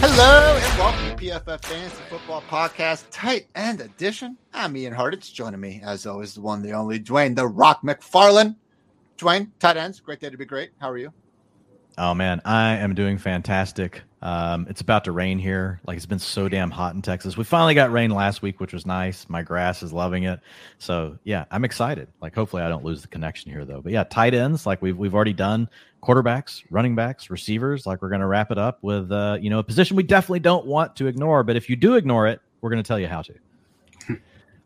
Hello and welcome to PFF Fantasy Football Podcast, tight end edition. I'm Ian Hartitz. Joining me, as always, the one, the only Dwayne, the Rock McFarland. Dwayne, tight ends, great day to be great. How are you? Oh man, I am doing fantastic. Um, it's about to rain here. Like it's been so damn hot in Texas. We finally got rain last week, which was nice. My grass is loving it. So yeah, I'm excited. Like hopefully I don't lose the connection here though. But yeah, tight ends like we've we've already done quarterbacks, running backs, receivers. Like we're gonna wrap it up with uh, you know a position we definitely don't want to ignore. But if you do ignore it, we're gonna tell you how to.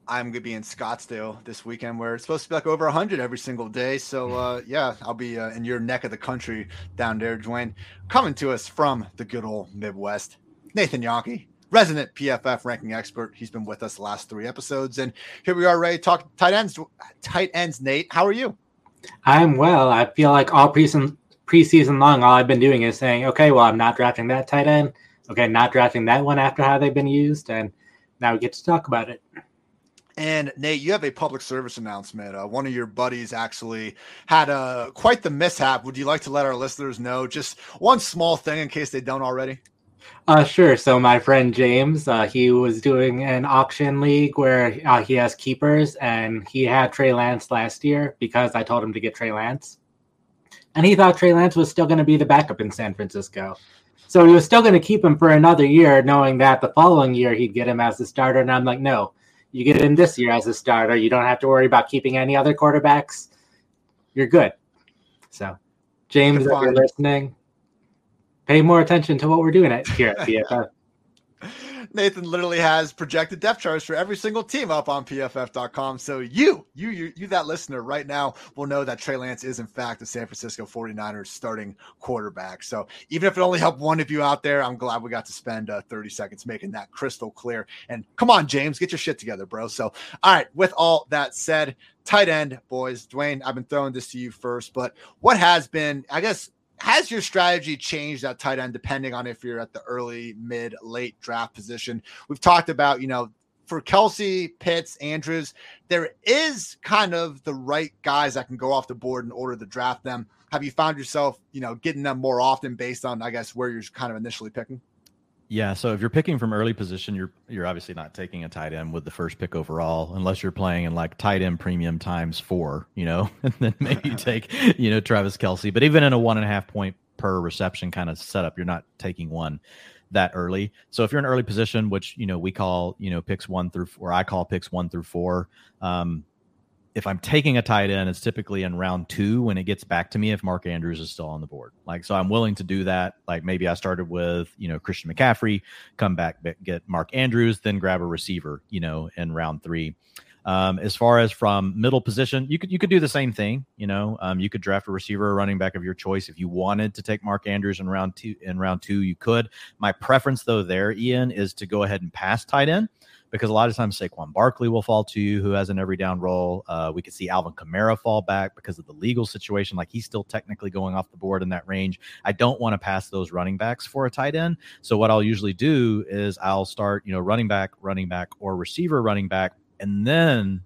I'm gonna be in Scottsdale this weekend, where it's supposed to be like over 100 every single day. So uh, yeah, I'll be uh, in your neck of the country down there, Dwayne. Coming to us from the good old Midwest, Nathan Jahnke, resident PFF ranking expert. He's been with us the last three episodes, and here we are ready to talk tight ends. Tight ends, Nate. How are you? I'm well. I feel like all preseason preseason long, all I've been doing is saying, okay, well, I'm not drafting that tight end. Okay, not drafting that one after how they've been used, and now we get to talk about it. And Nate, you have a public service announcement. Uh, one of your buddies actually had a uh, quite the mishap. Would you like to let our listeners know just one small thing in case they don't already? Uh, sure. So my friend James, uh, he was doing an auction league where uh, he has keepers, and he had Trey Lance last year because I told him to get Trey Lance, and he thought Trey Lance was still going to be the backup in San Francisco. So he was still going to keep him for another year, knowing that the following year he'd get him as the starter. And I'm like, no, you get in this year as a starter. You don't have to worry about keeping any other quarterbacks. You're good. So, James, if you're listening, pay more attention to what we're doing at, here at PFF. Nathan literally has projected depth charts for every single team up on pff.com. So you, you, you, you, that listener right now will know that Trey Lance is in fact the San Francisco 49ers starting quarterback. So even if it only helped one of you out there, I'm glad we got to spend uh, 30 seconds making that crystal clear. And come on, James, get your shit together, bro. So, all right, with all that said, tight end, boys, Dwayne, I've been throwing this to you first, but what has been, I guess, has your strategy changed at tight end depending on if you're at the early, mid, late draft position? We've talked about, you know, for Kelce, Pitts, Andrews, there is kind of the right guys that can go off the board in order to draft them. Have you found yourself, you know, getting them more often based on, I guess, where you're kind of initially picking? Yeah, so if you're picking from early position, you're you're obviously not taking a tight end with the first pick overall, unless you're playing in like tight end premium times four, you know, and then maybe you take, you know, Travis Kelce. But even in a one and a half point per reception kind of setup, you're not taking one that early. So if you're in early position, which you know we call you know picks one through, or I call picks one through four, um, if I'm taking a tight end, it's typically in round two when it gets back to me if Mark Andrews is still on the board. Like, so I'm willing to do that. Like, maybe I started with, you know, Christian McCaffrey, come back, get Mark Andrews, then grab a receiver, you know, in round three. Um, as far as from middle position, you could you could do the same thing. You know, um, you could draft a receiver or running back of your choice if you wanted to take Mark Andrews in round two. In round two, you could. My preference, though, there, Ian, is to go ahead and pass tight end because a lot of times Saquon Barkley will fall to you, who has an every down role. Uh, we could see Alvin Kamara fall back because of the legal situation. Like he's still technically going off the board in that range. I don't want to pass those running backs for a tight end. So what I'll usually do is I'll start, you know, running back, running back, or receiver running back, and then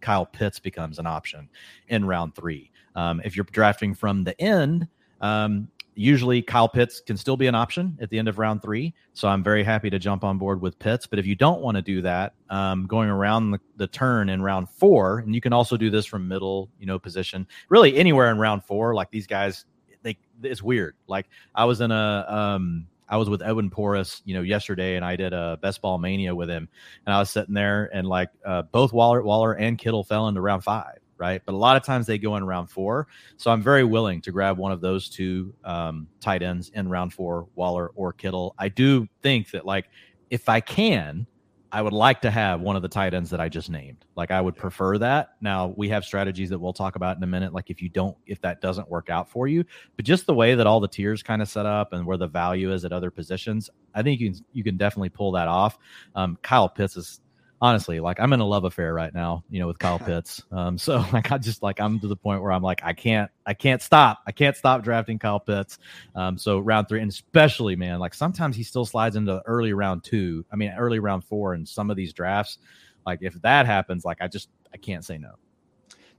Kyle Pitts becomes an option in round three. Um, if you're drafting from the end, um, usually Kyle Pitts can still be an option at the end of round three. So I'm very happy to jump on board with Pitts. But if you don't want to do that, um, going around the, the, turn in round four, and you can also do this from middle, you know, position, really anywhere in round four. Like these guys, they it's weird. Like I was in a um, I was with Edwin Porras, you know, yesterday, and I did a best ball mania with him, and I was sitting there, and like uh, both Waller, Waller and Kittle fell into round five, right? But a lot of times they go in round four. So I'm very willing to grab one of those two um, tight ends in round four, Waller or Kittle. I do think that, like, if I can, I would like to have one of the tight ends that I just named. Like I would prefer that. Now we have strategies that we'll talk about in a minute. Like if you don't, if that doesn't work out for you, but just the way that all the tiers kind of set up and where the value is at other positions, I think you can you can definitely pull that off. Um, Kyle Pitts is honestly, like I'm in a love affair right now, you know, with Kyle Pitts. Um, so like I just like I'm to the point where I'm like I can't I can't stop I can't stop drafting Kyle Pitts. Um, so round three, and especially man, like sometimes he still slides into early round two. I mean, early round four in some of these drafts. Like if that happens, like I just I can't say no.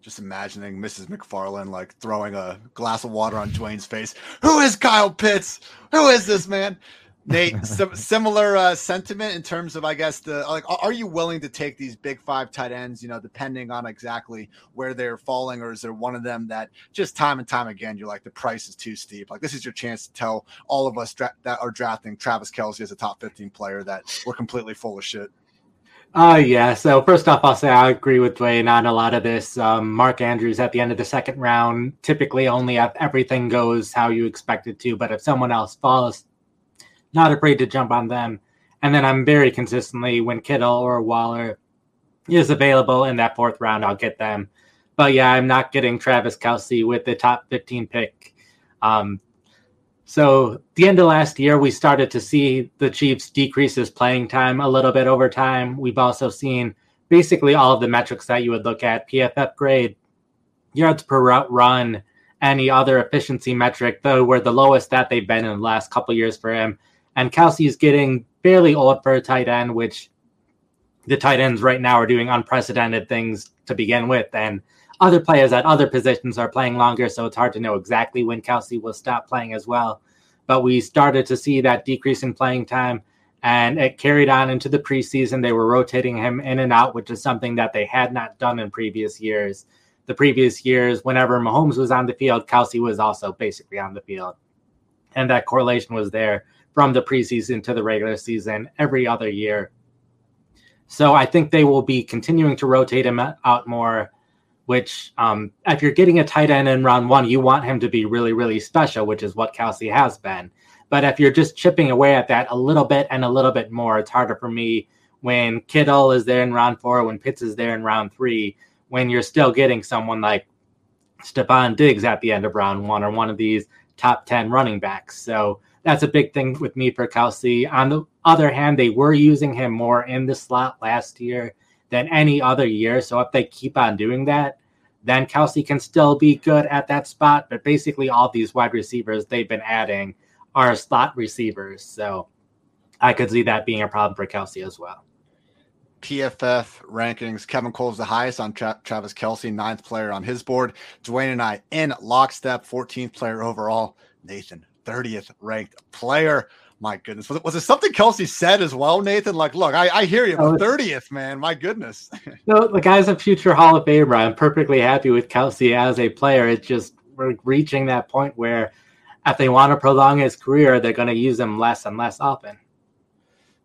Just imagining Mrs. McFarland like throwing a glass of water on Dwayne's face. Who is Kyle Pitts? Who is this man? Nate, sim- similar uh, sentiment in terms of, I guess, the like, are you willing to take these big five tight ends? You know, depending on exactly where they're falling, or is there one of them that just time and time again you're like the price is too steep? Like this is your chance to tell all of us dra- that are drafting Travis Kelce as a top 15 player that we're completely full of shit. Uh, yeah. So first off, I'll say I agree with Dwayne on a lot of this. Um, Mark Andrews at the end of the second round, typically only if everything goes how you expect it to. But if someone else falls, not afraid to jump on them. And then I'm very consistently when Kittle or Waller is available in that fourth round, I'll get them. But yeah, I'm not getting Travis Kelce with the top 15 pick. Um, so the end of last year, we started to see the Chiefs decrease his playing time a little bit over time. We've also seen basically all of the metrics that you would look at: PFF grade, yards per run, any other efficiency metric, though were the lowest that they've been in the last couple years for him. And Kelce is getting fairly old for a tight end, which the tight ends right now are doing unprecedented things to begin with. And other players at other positions are playing longer, so it's hard to know exactly when Kelce will stop playing as well. But we started to see that decrease in playing time, and it carried on into the preseason. They were rotating him in and out, which is something that they had not done in previous years. The previous years, whenever Mahomes was on the field, Kelce was also basically on the field. And that correlation was there from the preseason to the regular season every other year. So I think they will be continuing to rotate him out more. Which, um, if you're getting a tight end in round one, you want him to be really, really special, which is what Kelce has been. But if you're just chipping away at that a little bit and a little bit more, it's harder for me when Kittle is there in round four, when Pitts is there in round three, when you're still getting someone like Stefon Diggs at the end of round one or one of these top 10 running backs. So that's a big thing with me for Kelce. On the other hand, they were using him more in the slot last year than any other year. So if they keep on doing that, then Kelce can still be good at that spot. But basically, all these wide receivers they've been adding are slot receivers. So I could see that being a problem for Kelce as well. PFF rankings. Kevin Cole's the highest on Tra- Travis Kelce, ninth player on his board. Dwayne and I in lockstep, 14th player overall. Nathan 30th ranked player. My goodness. Was it, was it something Kelce said as well, Nathan? Like, look, I, I hear you, but 30th, man. My goodness. no, the guy's a future Hall of Famer. I'm perfectly happy with Kelce as a player. It's just we're reaching that point where if they want to prolong his career, they're going to use him less and less often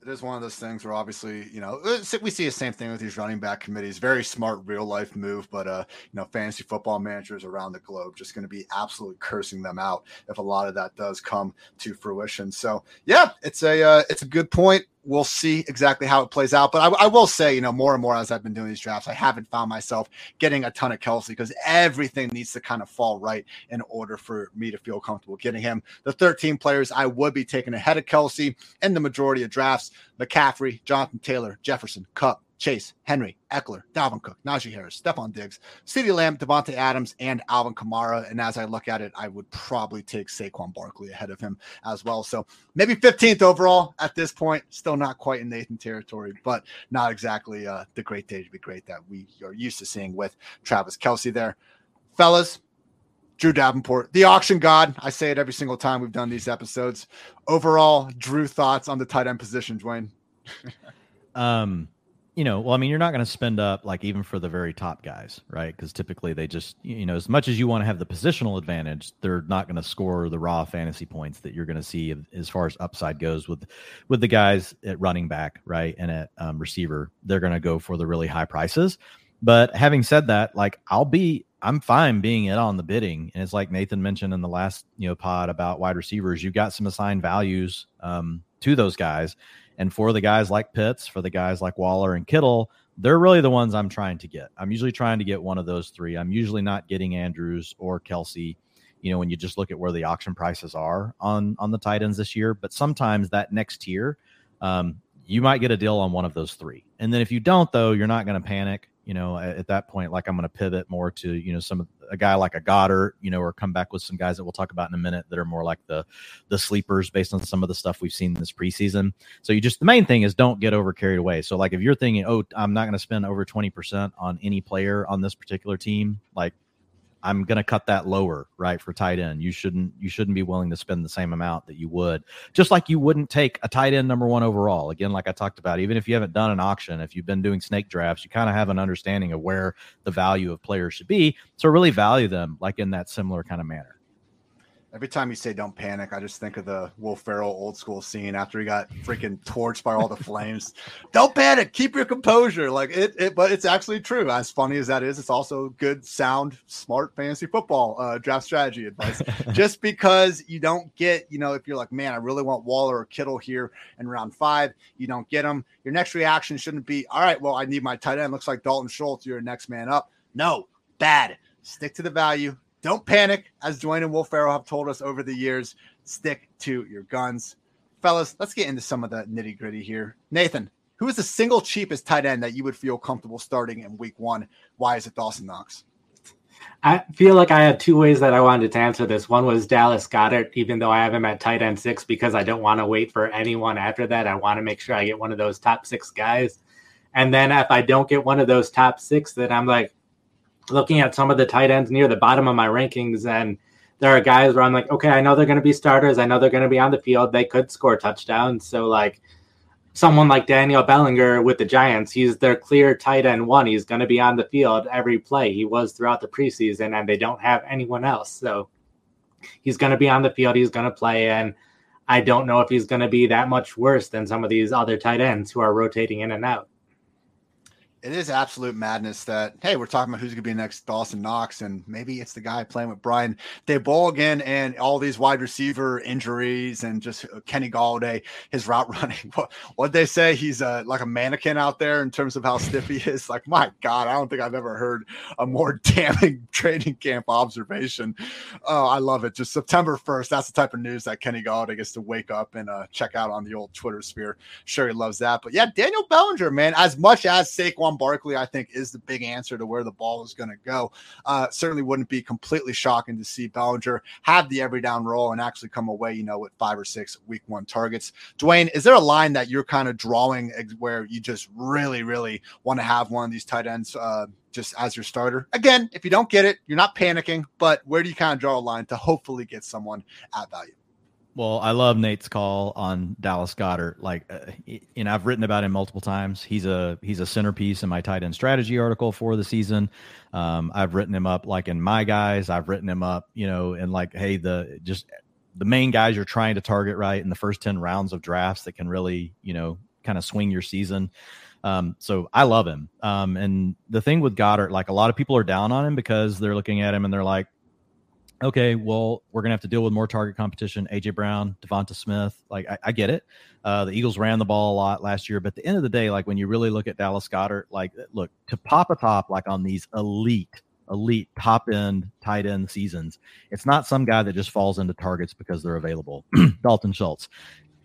it is one of those things where obviously, you know, uh, we see the same thing with these running back committees. Very smart real life move, but uh, you know, fantasy football managers around the globe just going to be absolutely cursing them out if a lot of that does come to fruition. So, yeah, it's a uh, it's a good point we'll see exactly how it plays out. But I, I, will say, you know, more and more as I've been doing these drafts, I haven't found myself getting a ton of Kelce because everything needs to kind of fall right in order for me to feel comfortable getting him. The 13 players I would be taking ahead of Kelce in the majority of drafts McCaffrey, Jonathan Taylor, Jefferson, Kupp, Chase, Henry, Ekeler, Dalvin Cook, Najee Harris, Stefon Diggs, CeeDee Lamb, Davante Adams, and Alvin Kamara. And as I look at it, I would probably take Saquon Barkley ahead of him as well. So maybe 15th overall at this point. Still not quite in Nathan territory, but not exactly uh, the great day to be great that we are used to seeing with Travis Kelce there. Fellas, Drew Davenport, the auction god. I say it every single time we've done these episodes. Overall, Drew thoughts on the tight end position, Dwayne. um, you know, well, I mean, you're not going to spend up like even for the very top guys, right? Because typically they just, you know, as much as you want to have the positional advantage, they're not going to score the raw fantasy points that you're going to see as far as upside goes with with the guys at running back, right, and at um, receiver. They're going to go for the really high prices. But having said that, like I'll be, I'm fine being it on the bidding, and it's like Nathan mentioned in the last you know pod about wide receivers. You've got some assigned values um, to those guys And for the guys like Pitts, for the guys like Waller and Kittle, they're really the ones I'm trying to get. I'm usually trying to get one of those three. I'm usually not getting Andrews or Kelce. You know, when you just look at where the auction prices are on on the tight ends this year, but sometimes that next tier, um, you might get a deal on one of those three. And then if you don't, though, you're not going to panic you know, at, at that point, like I'm going to pivot more to, you know, some a guy like a Goedert, you know, or come back with some guys that we'll talk about in a minute that are more like the the sleepers based on some of the stuff we've seen this preseason. So you just the main thing is don't get over carried away. So like if you're thinking, oh, I'm not going to spend over 20% on any player on this particular team, like I'm going to cut that lower, right, for tight end. You shouldn't you shouldn't be willing to spend the same amount that you would, just like you wouldn't take a tight end number one overall. Again, like I talked about, even if you haven't done an auction, if you've been doing snake drafts, you kind of have an understanding of where the value of players should be. So really value them like in that similar kind of manner. Every time you say "don't panic," I just think of the Will Ferrell old school scene after he got freaking torched by all the flames. don't panic, keep your composure. Like it, it, but it's actually true. As funny as that is, it's also good, sound, smart fantasy football uh, draft strategy advice. just because you don't get, you know, if you're like, man, I really want Waller or Kittle here in round five, you don't get them. Your next reaction shouldn't be, all right, well, I need my tight end. Looks like Dalton Schultz. You're next man up. No, bad. Stick to the value don't panic, as Dwayne and Will Ferrell have told us over the years. Stick to your guns. Fellas, let's get into some of the nitty gritty here. Nathan, who is the single cheapest tight end that you would feel comfortable starting in week one? Why is it Dawson Knox? I feel like I had two ways that I wanted to answer this. One was Dallas Goedert, even though I have him at tight end six, because I don't want to wait for anyone after that. I want to make sure I get one of those top six guys. And then if I don't get one of those top six, then I'm like, looking at some of the tight ends near the bottom of my rankings, and there are guys where I'm like, okay, I know they're going to be starters. I know they're going to be on the field. They could score touchdowns. So, like, someone like Daniel Bellinger with the Giants, he's their clear tight end one. He's going to be on the field every play. He was throughout the preseason, and they don't have anyone else. So, he's going to be on the field. He's going to play. And I don't know if he's going to be that much worse than some of these other tight ends who are rotating in and out it is absolute madness that hey, we're talking about who's going to be next Dawson Knox, and maybe it's the guy playing with Brian Daboll again, and all these wide receiver injuries, and just uh, Kenny Golladay, his route running. What what they say? He's uh, like a mannequin out there in terms of how stiff he is. Like my God, I don't think I've ever heard a more damning training camp observation. Oh, I love it. Just September first. That's the type of news that Kenny Golladay gets to wake up and uh, check out on the old Twitter sphere. Sure, he loves that. But yeah, Daniel Bellinger, man, as much as Saquon Saquon Barkley, I think, is the big answer to where the ball is going to go. Uh, certainly wouldn't be completely shocking to see Bellinger have the every down role and actually come away, you know, with five or six week one targets. Dwayne, is there a line that you're kind of drawing where you just really, really want to have one of these tight ends? Uh, just as your starter. Again, if you don't get it, you're not panicking, but where do you kind of draw a line to hopefully get someone at value? Well, I love Nate's call on Dallas Goedert. Like, uh, know, I've written about him multiple times. He's a he's a centerpiece in my tight end strategy article for the season. Um, I've written him up like in my guys. I've written him up, you know, and like, hey, the just the main guys you're trying to target right in the first ten rounds of drafts that can really, you know, kind of swing your season. Um, so I love him. Um, and the thing with Goedert, like a lot of people are down on him because they're looking at him and they're like, okay, well, we're gonna have to deal with more target competition. AJ Brown, Devonta Smith, like I, I get it. Uh, the Eagles ran the ball a lot last year, but at the end of the day, like when you really look at Dallas Goedert, like look to pop a top like on these elite, elite top end tight end seasons, it's not some guy that just falls into targets because they're available. Dalton Schultz.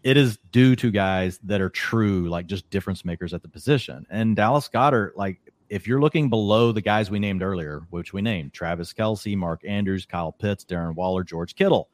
It is due to guys that are true, like just difference makers at the position. And Dallas Goedert, like if you're looking below the guys we named earlier, which we named Travis Kelce, Mark Andrews, Kyle Pitts, Darren Waller, George Kittle,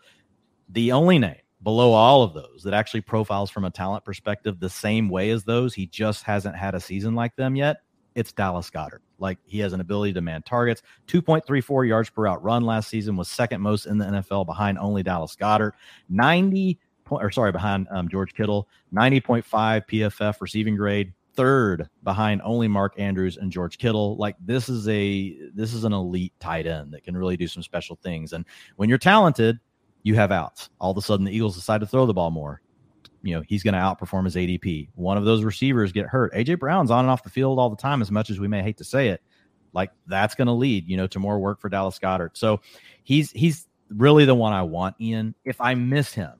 the only name below all of those that actually profiles from a talent perspective the same way as those, he just hasn't had a season like them yet. It's Dallas Goedert. Like he has an ability to man targets. 2.34 yards per out run last season was second most in the NFL behind only Dallas Goedert. 90 point, or sorry, behind um, George Kittle. 90.5 PFF receiving grade third behind only Mark Andrews and George Kittle. Like this is a this is an elite tight end that can really do some special things. And when you're talented, you have outs. All of a sudden, the Eagles decide to throw the ball more. You know he's going to outperform his ADP. One of those receivers get hurt. AJ Brown's on and off the field all the time. As much as we may hate to say it, like that's going to lead you know to more work for Dallas Goedert. So he's he's really the one I want. Ian, if I miss him,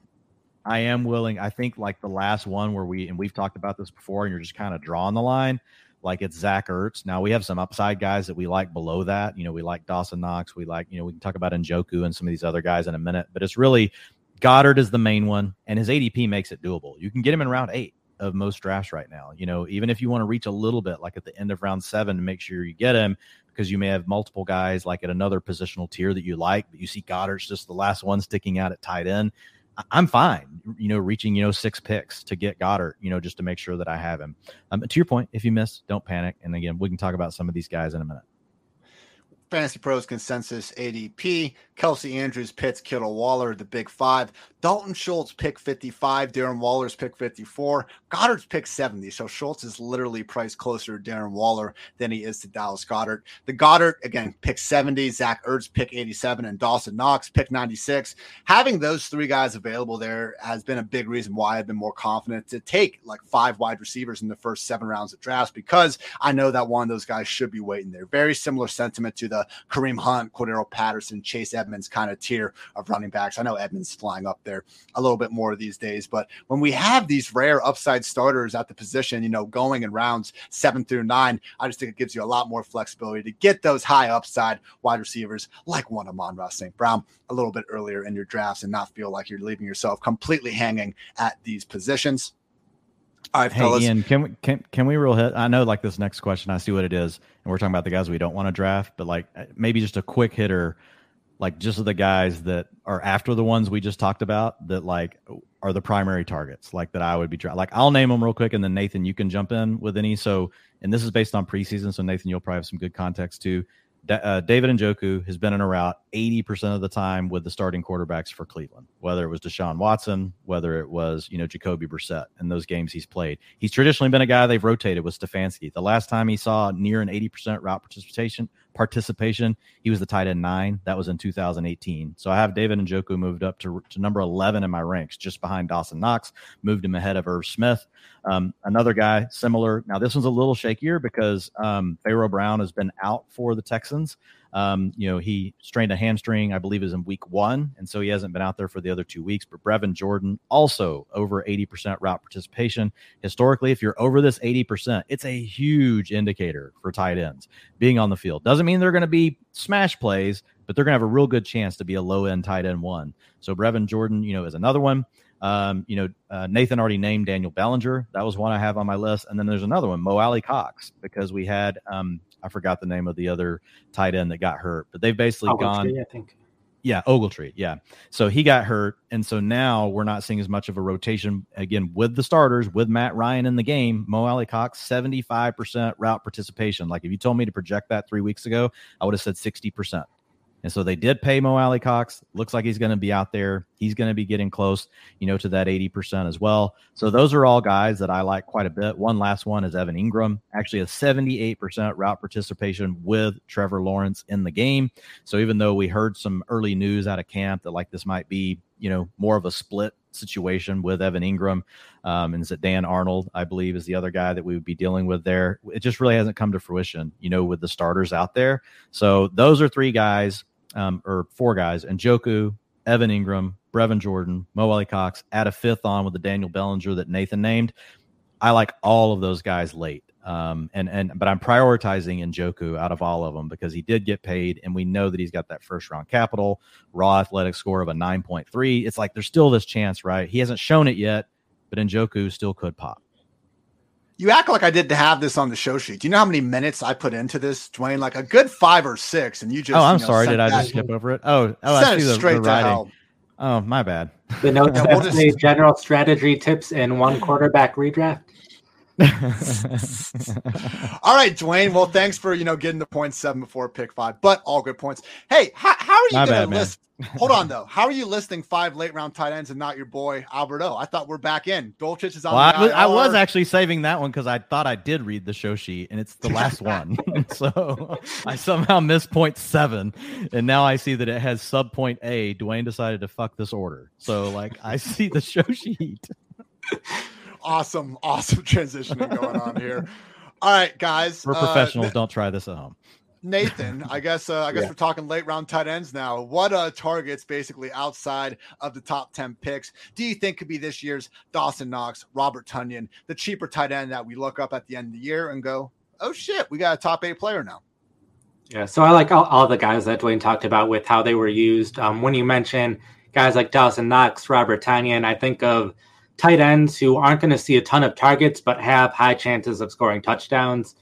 I am willing. I think like the last one where we and we've talked about this before, and you're just kind of drawing the line. Like it's Zach Ertz. Now we have some upside guys that we like below that. You know, we like Dawson Knox. We like, you know, we can talk about Njoku and some of these other guys in a minute, but it's really Goedert is the main one, and his ADP makes it doable. You can get him in round eight of most drafts right now. You know, even if you want to reach a little bit, like at the end of round seven, to make sure you get him, because you may have multiple guys like at another positional tier that you like, but you see Goedert's just the last one sticking out at tight end. I'm fine, you know, reaching, you know, six picks to get Goedert, you know, just to make sure that I have him. Um, to your point, if you miss, don't panic. And again, we can talk about some of these guys in a minute. Fantasy Pros consensus ADP. Kelce Andrews, Pitts, Kittle, Waller, the big five. Dalton Schultz, pick 55. Darren Waller's pick 54. Goedert's pick 70. So Schultz is literally priced closer to Darren Waller than he is to Dallas Goedert. The Goedert, again, pick 70. Zach Ertz, pick 87. And Dawson Knox, pick 96. Having those three guys available there has been a big reason why I've been more confident to take like five wide receivers in the first seven rounds of drafts because I know that one of those guys should be waiting there. Very similar sentiment to the Kareem Hunt, Cordarrelle Patterson, Chase Edmonds kind of tier of running backs. I know Edmonds flying up there a little bit more these days, but when we have these rare upside starters at the position, you know, going in rounds seven through nine, I just think it gives you a lot more flexibility to get those high upside wide receivers like one of Amon-Ra St. Brown a little bit earlier in your drafts and not feel like you're leaving yourself completely hanging at these positions. All right, hey, fellas. Ian, can we can can we real hit? I know like this next question, I see what it is, and we're talking about the guys we don't want to draft, but like maybe just a quick hitter like just the guys that are after the ones we just talked about that like are the primary targets like that I would be trying like I'll name them real quick and then Nathan you can jump in with any so and this is based on preseason so Nathan you'll probably have some good context too uh, David Njoku has been in a route 80% of the time with the starting quarterbacks for Cleveland, whether it was Deshaun Watson, whether it was, you know, Jacoby Brissett in those games he's played. He's traditionally been a guy they've rotated with Stefanski. The last time he saw near an 80% route participation, participation, he was the tight end nine. That was in 2018. So I have David Njoku moved up to, to number 11 in my ranks, just behind Dawson Knox, moved him ahead of Irv Smith. Um, another guy similar. Now, this one's a little shakier because um, Pharaoh Brown has been out for the Texans. Um, you know, he strained a hamstring, I believe, is in week one, and so he hasn't been out there for the other two weeks. But Brevin Jordan also over 80% route participation. Historically, if you're over this 80%, it's a huge indicator for tight ends being on the field. Doesn't mean they're going to be smash plays, but they're going to have a real good chance to be a low end tight end one. So Brevin Jordan, you know, is another one. Um, you know, uh, Nathan already named Daniel Bellinger. That was one I have on my list. And then there's another one, Mo Alie-Cox, because we had um, I forgot the name of the other tight end that got hurt, but they've basically Ogletree, gone. I think. Yeah, Ogletree. Yeah. So he got hurt. And so now we're not seeing as much of a rotation again with the starters, with Matt Ryan in the game. Mo Alie-Cox, 75% route participation. Like if you told me to project that three weeks ago, I would have said 60%. And so they did pay Mo Alie-Cox. Looks like he's going to be out there. He's going to be getting close, you know, to that 80% as well. So those are all guys that I like quite a bit. One last one is Evan Engram, actually a 78% route participation with Trevor Lawrence in the game. So even though we heard some early news out of camp that like this might be, you know, more of a split situation with Evan Engram Um, and Dan Arnold, I believe, is the other guy that we would be dealing with there. It just really hasn't come to fruition, you know, with the starters out there. So those are three guys um, or four guys, and Njoku, Evan Engram, Brevin Jordan, Mo Alie-Cox, add a fifth on with the Daniel Bellinger that Nathan named. I like all of those guys late. Um, and and but I'm prioritizing Njoku out of all of them because he did get paid, and we know that he's got that first round capital, raw athletic score of a 9.3. It's like there's still this chance, right? He hasn't shown it yet, but Njoku still could pop. You act like I did to have this on the show sheet. Do you know how many minutes I put into this, Dwayne? Like a good five or six, and you just. Oh, I'm you know, sorry. Did I just skip over it? Oh, oh, I see the, the writing. Oh, my bad. The notes yeah, we'll just... general strategy tips in one quarterback redraft. All right, Dwayne. Well, thanks for you know getting the point seven before pick five, but all good points. Hey, how, how are you going to list? hold on though. How are you listing five late round tight ends and not your boy Alberto? I thought we're back in. Dulcich is on. Well, I was, I, was, actually saving that one because I thought I did read the show sheet and it's the last one. so I somehow missed point seven, and now I see that it has sub point A. Dwayne decided to fuck this order, so like I see the show sheet awesome, awesome transitioning going on here. All right, guys. We're uh, professionals. Don't try this at home. Nathan, I guess uh, I guess Yeah. we're talking late round tight ends now. What uh targets basically outside of the top 10 picks do you think could be this year's Dawson Knox, Robert Tonyan, the cheaper tight end that we look up at the end of the year and go, "Oh shit, we got a top 8 player now." Yeah, so I like all, all the guys that Dwayne talked about with how they were used. Um, when you mention guys like Dawson Knox, Robert Tonyan, I think of tight ends who aren't going to see a ton of targets but have high chances of scoring touchdowns.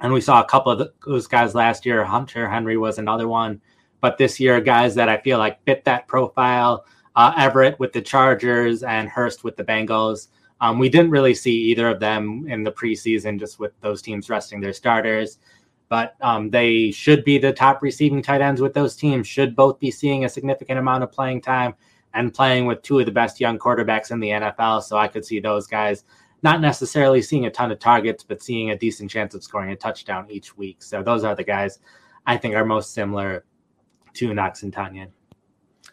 And we saw a couple of those guys last year. Hunter Henry was another one. But this year, guys that I feel like fit that profile uh, Everett with the Chargers and Hurst with the Bengals. Um, we didn't really see either of them in the preseason, just with those teams resting their starters but um, they should be the top receiving tight ends with those teams, should both be seeing a significant amount of playing time and playing with two of the best young quarterbacks in the NFL. So I could see those guys not necessarily seeing a ton of targets, but seeing a decent chance of scoring a touchdown each week. So those are the guys I think are most similar to Knox and Tonyan.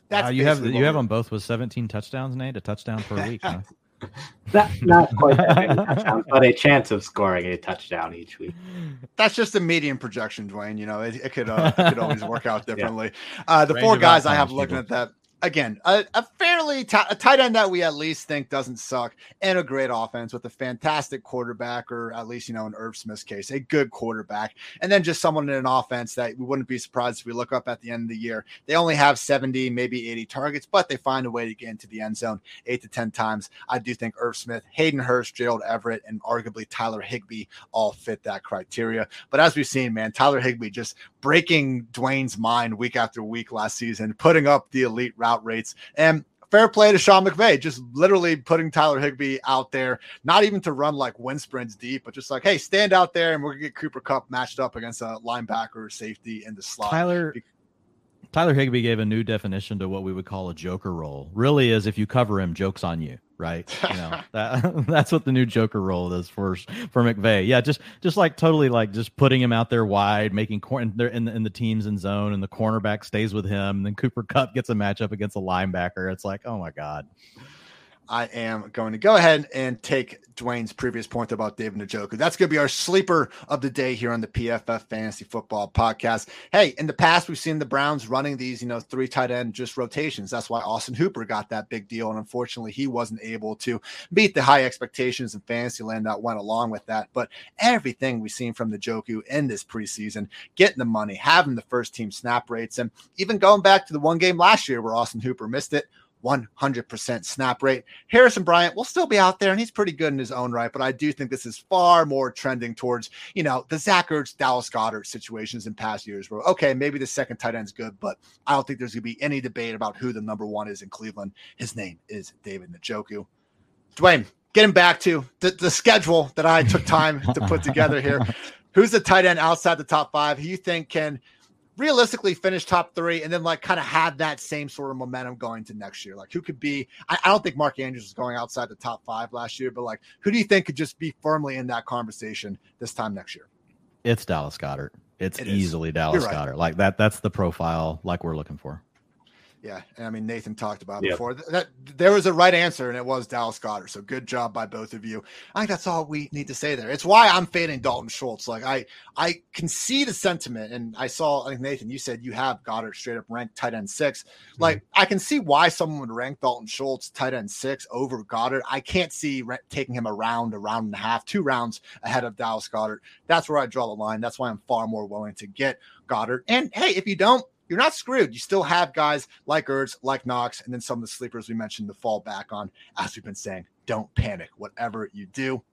Wow, you have you have them both with 17 touchdowns, Nate. A touchdown per week. Huh? Not, not quite that many touchdowns, but a chance of scoring a touchdown each week. That's just a median projection, Dwayne. You know, it, it could uh, it could always work out Yeah. differently. Uh, the Range four guys I have looking people. at that again, a, a fairly ti- a tight end that we at least think doesn't suck, and a great offense with a fantastic quarterback, or at least you know in Irv Smith's case, a good quarterback, and then just someone in an offense that we wouldn't be surprised if we look up at the end of the year. They only have seventy, maybe eighty targets, but they find a way to get into the end zone eight to ten times. I do think Irv Smith, Hayden Hurst, Gerald Everett, and arguably Tyler Higbee all fit that criteria. But as we've seen, man, Tyler Higbee just breaking Dwayne's mind week after week last season, putting up the elite route rates. And fair play to Sean McVay, just literally putting Tyler Higbee out there, not even to run like wind sprints deep, but just like, hey, stand out there and we're gonna get Cooper Kupp matched up against a linebacker or safety in the slot. Tyler Tyler Higbee gave a new definition to what we would call a joker role. Really is if you cover him, jokes on you, right? You know, that, that's what the new joker role is for for McVay. Yeah, just just like totally like just putting him out there wide, making corner they're in the, in the teams in zone, and the cornerback stays with him. And then Cooper Kupp gets a matchup against a linebacker. It's like, oh my god. I am going to go ahead and take Dwayne's previous point about David Njoku. That's going to be our sleeper of the day here on the PFF Fantasy Football Podcast. Hey, in the past, we've seen the Browns running these, you know, three tight end just rotations. That's why Austin Hooper got that big deal. And unfortunately, he wasn't able to meet the high expectations in fantasy land that went along with that. But everything we've seen from Njoku in this preseason, getting the money, having the first team snap rates, and even going back to the one game last year where Austin Hooper missed it. 100% snap rate. Harrison Bryant will still be out there and he's pretty good in his own right, but I do think this is far more trending towards, you know, the Zach Ertz, Dallas Goedert situations in past years where, okay, maybe the second tight end's good, but I don't think there's going to be any debate about who the number one is in Cleveland. His name is David Njoku. Dwayne, getting back to the, the schedule that I took time to put together here. Who's the tight end outside the top five who you think can realistically finish top three and then like kind of have that same sort of momentum going to next year? Like who could be? I, I don't think Mark Andrews was going outside the top five last year, but like who do you think could just be firmly in that conversation this time next year? It's Dallas Goedert. It's It is. easily Dallas right. Goedert. Like that. That's the profile like we're looking for. Yeah, and I mean Nathan talked about before. Th- That there was a right answer, and it was Dallas Goedert. So good job by both of you. I think that's all we need to say there. It's why I'm fading Dalton Schultz. Like I, I can see the sentiment, and I saw. I think Nathan, you said you have Goedert straight up ranked tight end six. Mm-hmm. Like I can see why someone would rank Dalton Schultz tight end six over Goedert. I can't see ra- taking him a round, a round and a half, two rounds ahead of Dallas Goedert. That's where I draw the line. That's why I'm far more willing to get Goedert. And hey, if you don't, you're not screwed. You still have guys like Ertz, like Knox, and then some of the sleepers we mentioned to fall back on. As we've been saying, don't panic, whatever you do.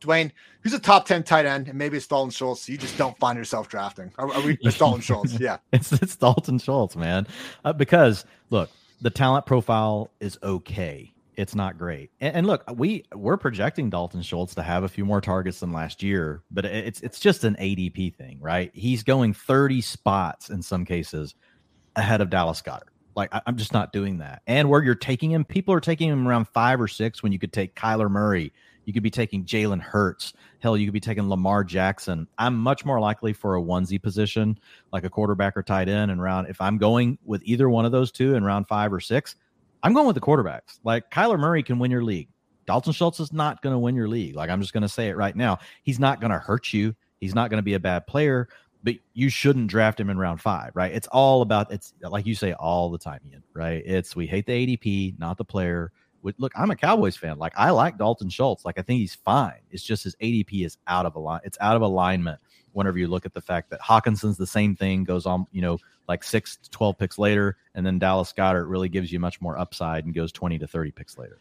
Dwayne, who's a top 10 tight end? And maybe it's Dalton Schultz. You just don't find yourself drafting. Are, are we? It's Dalton Schultz. Yeah. It's it's Dalton Schultz, man. Uh, because look, the talent profile is okay. It's not great. And, and look, we we're projecting Dalton Schultz to have a few more targets than last year, but it's it's just an ADP thing, right? He's going 30 spots in some cases ahead of Dallas Goedert. Like I, I'm just not doing that. And where you're taking him, people are taking him around five or six when you could take Kyler Murray. You could be taking Jalen Hurts. Hell, you could be taking Lamar Jackson. I'm much more likely for a onesie position, like a quarterback or tight end and round. If I'm going with either one of those two in round five or six, I'm going with the quarterbacks. Like Kyler Murray can win your league. Dalton Schultz is not going to win your league. Like I'm just going to say it right now. He's not going to hurt you. He's not going to be a bad player. but you shouldn't draft him in round five, right? It's all about it's like you say all the time, Ian, right? It's we hate the ADP, not the player. Look, I'm a Cowboys fan. Like I like Dalton Schultz. Like I think he's fine. It's just his ADP is out of a line. It's out of alignment whenever you look at the fact that Hockenson's the same thing goes on, you know, like six to 12 picks later. And then Dallas Goedert really gives you much more upside and goes 20 to 30 picks later.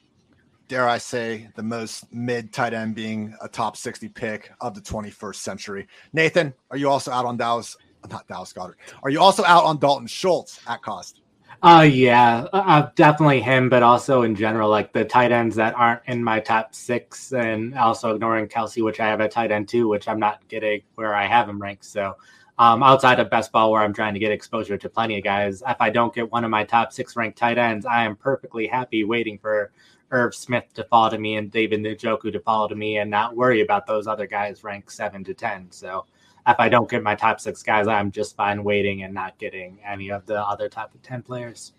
Dare I say, the most mid tight end being a top 60 pick of the 21st century. Nathan, are you also out on Dallas? Not Dallas Goedert. Are you also out on Dalton Schultz at cost? Uh, yeah, uh, uh, definitely him, but also in general, like the tight ends that aren't in my top six, and also ignoring Kelce, which I have a tight end too, which I'm not getting where I have him ranked. So, um, outside of best ball, where I'm trying to get exposure to plenty of guys, if I don't get one of my top six ranked tight ends, I am perfectly happy waiting for Irv Smith to fall to me and David Njoku to fall to me, and not worry about those other guys ranked seven to ten. So if I don't get my top six guys, I'm just fine waiting and not getting any of the other top 10 players.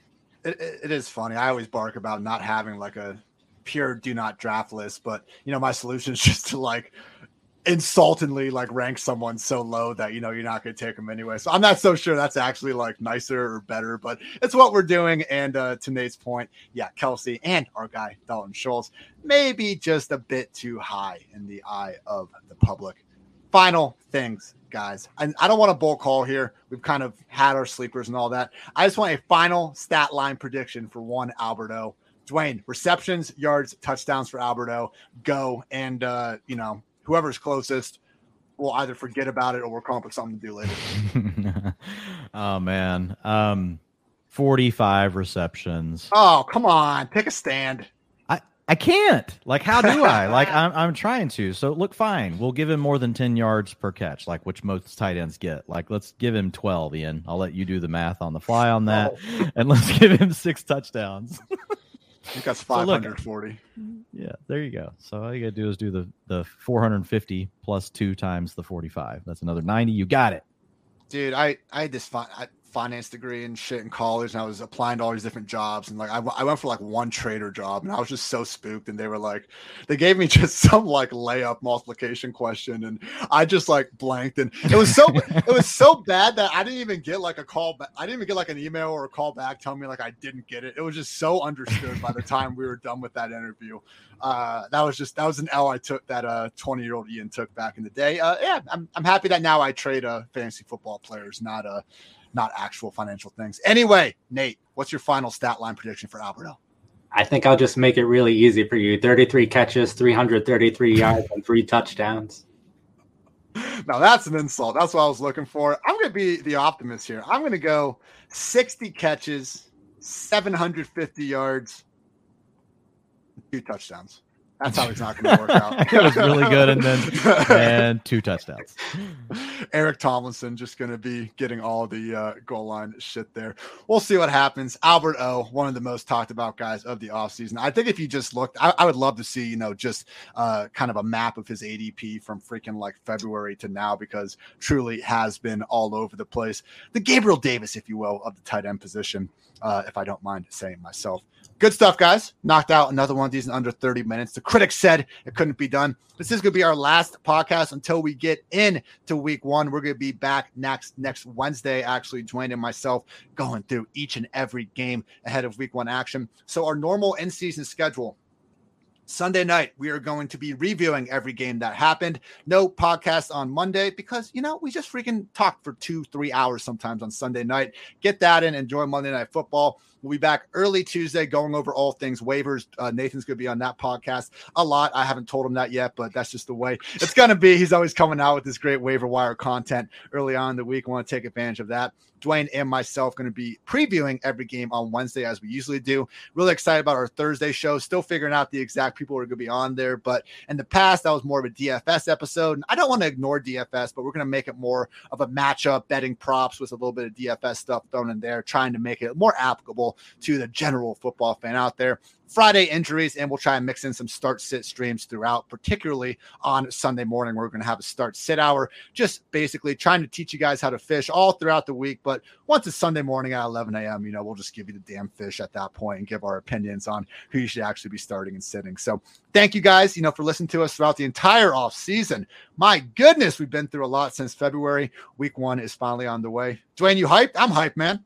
It, it is funny. I always bark about not having like a pure do not draft list, but you know, my solution is just to like insultingly like rank someone so low that you know you're not going to take them anyway. So I'm not so sure that's actually like nicer or better, but it's what we're doing. And uh, to Nate's point, yeah, Kelce and our guy Dalton Schultz maybe just a bit too high in the eye of the public final things, guys. I, I don't want a bull call here. We've kind of had our sleepers and all that. I just want a final stat line prediction for one Alberto. Dwayne, receptions, yards, touchdowns for Alberto. Go. And, uh, you know, whoever's closest will either forget about it or we'll come up with something to do later. oh, man. Um, 45 receptions. Oh, come on. Take a stand. I can't. Like, how do I? like, I'm, I'm trying to. So, look, fine. We'll give him more than 10 yards per catch, like which most tight ends get. Like, let's give him 12, Ian. I'll let you do the math on the fly on that. Oh. And let's give him six touchdowns. I think that's 540. So look, yeah, there you go. So, all you got to do is do the, the 450 plus two times the 45. That's another 90. You got it. Dude, I, I had this fun. I, finance degree and shit in college, and I was applying to all these different jobs. And like, I, I went for like one trader job, and I was just so spooked. And they were like, they gave me just some like layup multiplication question, and I just like blanked. And it was so it was so bad that I didn't even get like a call back. I didn't even get like an email or a call back telling me like I didn't get it. It was just so understood by the time we were done with that interview. Uh, that was just that was an L I took that uh 20 year old Ian took back in the day. Uh, yeah, I'm I'm happy that now I trade uh fantasy football players, not uh not actual financial things. Anyway, Nate, what's your final stat line prediction for Alberto? I think I'll just make it really easy for you 33 catches, 333 yards, and three touchdowns. Now that's an insult. That's what I was looking for. I'm going to be the optimist here. I'm going to go 60 catches, 750 yards, two touchdowns. That's how it's not going to work out. it was really good, and then and two touchdowns. Eric Tomlinson just going to be getting all the uh, goal line shit there. We'll see what happens. Albert O, one of the most talked about guys of the offseason. I think if you just looked, I, I would love to see, you know, just uh, kind of a map of his ADP from freaking like February to now because truly has been all over the place. The Gabriel Davis, if you will, of the tight end position, uh, if I don't mind saying myself. Good stuff, guys. Knocked out another one of these in under 30 minutes. The critics said it couldn't be done. This is going to be our last podcast until we get into week one. We're going to be back next next Wednesday, actually, Dwayne and myself going through each and every game ahead of week one action. So, our normal in season schedule Sunday night, we are going to be reviewing every game that happened. No podcast on Monday because, you know, we just freaking talk for two, three hours sometimes on Sunday night. Get that in, enjoy Monday Night Football. We'll be back early Tuesday going over all things waivers. Uh, Nathan's going to be on that podcast a lot. I haven't told him that yet, but that's just the way it's going to be. He's always coming out with this great waiver wire content early on in the week. Want to take advantage of that. Dwayne and myself going to be previewing every game on Wednesday as we usually do. Really excited about our Thursday show. Still figuring out the exact people who are going to be on there, but in the past that was more of a DFS episode. And I don't want to ignore DFS, but we're going to make it more of a matchup betting props with a little bit of DFS stuff thrown in there, trying to make it more applicable to the general football fan out there. Friday injuries, and we'll try and mix in some start sit streams throughout, particularly on Sunday morning. We're going to have a start sit hour, just basically trying to teach you guys how to fish all throughout the week. But once it's Sunday morning at 11 a.m., you know, we'll just give you the damn fish at that point and give our opinions on who you should actually be starting and sitting. So thank you guys, you know, for listening to us throughout the entire off season. My goodness, we've been through a lot since February. Week one is finally on the way. Dwayne, you hyped? I'm hyped, man.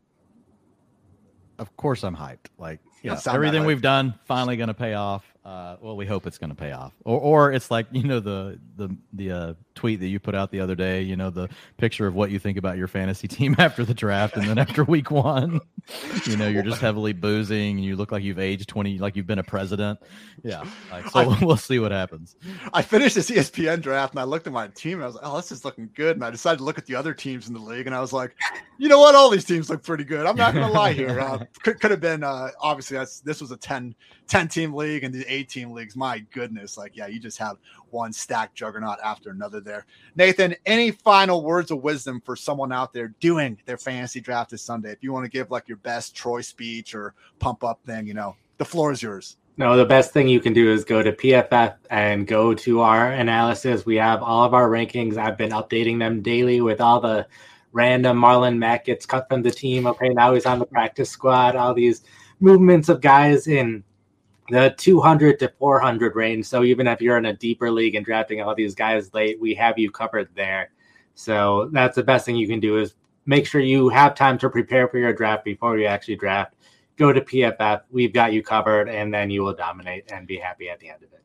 Of course, I'm hyped. Like, yeah, everything we've done finally going to pay off. Uh, well, we hope it's going to pay off, or or it's like you know the the the uh, tweet that you put out the other day. You know the picture of what you think about your fantasy team after the draft, and then after week one, you know you're just heavily boozing, and you look like you've aged twenty, like you've been a president. Yeah, like, so I, we'll see what happens. I finished this ESPN draft, and I looked at my team, and I was like, "Oh, this is looking good." And I decided to look at the other teams in the league, and I was like, "You know what? All these teams look pretty good." I'm not going to lie here. Uh, could, could have been uh, obviously that's this was a 10, 10 team league, and the eight team leagues. My goodness, like yeah, you just have one stacked juggernaut after another there. Nathan, any final words of wisdom for someone out there doing their fantasy draft this Sunday? If you want to give like your best Troy speech or pump up thing, you know, the floor is yours. No, the best thing you can do is go to PFF and go to our analysis. We have all of our rankings. I've been updating them daily with all the random Marlon Mack gets cut from the team. Okay, now he's on the practice squad. All these movements of guys in the 200 to 400 range. So even if you're in a deeper league and drafting all these guys late, we have you covered there. So that's the best thing you can do is make sure you have time to prepare for your draft before you actually draft. Go to PFF. We've got you covered, and then you will dominate and be happy at the end of it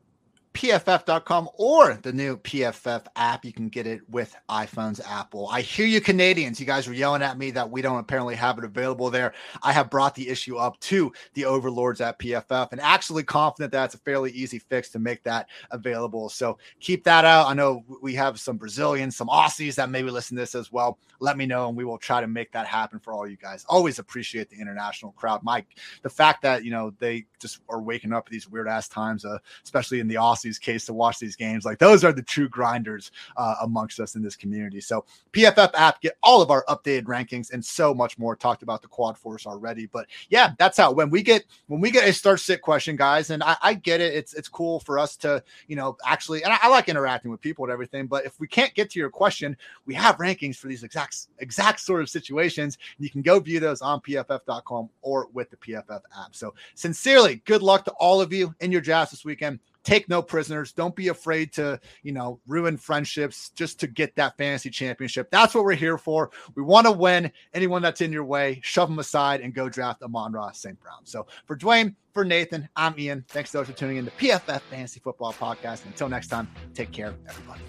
pff.com or the new PFF app. You can get it with iPhones, Apple. I hear you, Canadians. You guys were yelling at me that we don't apparently have it available there. I have brought the issue up to the overlords at PFF and actually confident that it's a fairly easy fix to make that available. So keep that out. I know we have some Brazilians, some Aussies that maybe listen to this as well. Let me know and we will try to make that happen for all you guys. Always appreciate the international crowd. Mike, the fact that, you know, they just are waking up at these weird ass times, uh, especially in the Aussies Aussies case to watch these games. Like those are the true grinders uh, amongst us in this community. So PFF app, get all of our updated rankings and so much more. Talked about the quad force already, but yeah, that's how when we get when we get a start sit question, guys, and I, I get it. It's it's cool for us to you know actually, and I, I like interacting with people and everything. But if we can't get to your question, we have rankings for these exact exact sort of situations. You can go view those on pff.com or with the PFF app. So sincerely, good luck to all of you in your drafts this weekend take no prisoners. Don't be afraid to, you know, ruin friendships just to get that fantasy championship. That's what we're here for. We want to win. Anyone that's in your way, shove them aside and go draft Amon-Ra St. Brown. So for Dwain, for Nathan, I'm Ian. Thanks those for tuning in to PFF Fantasy Football Podcast. Until next time, take care, everybody.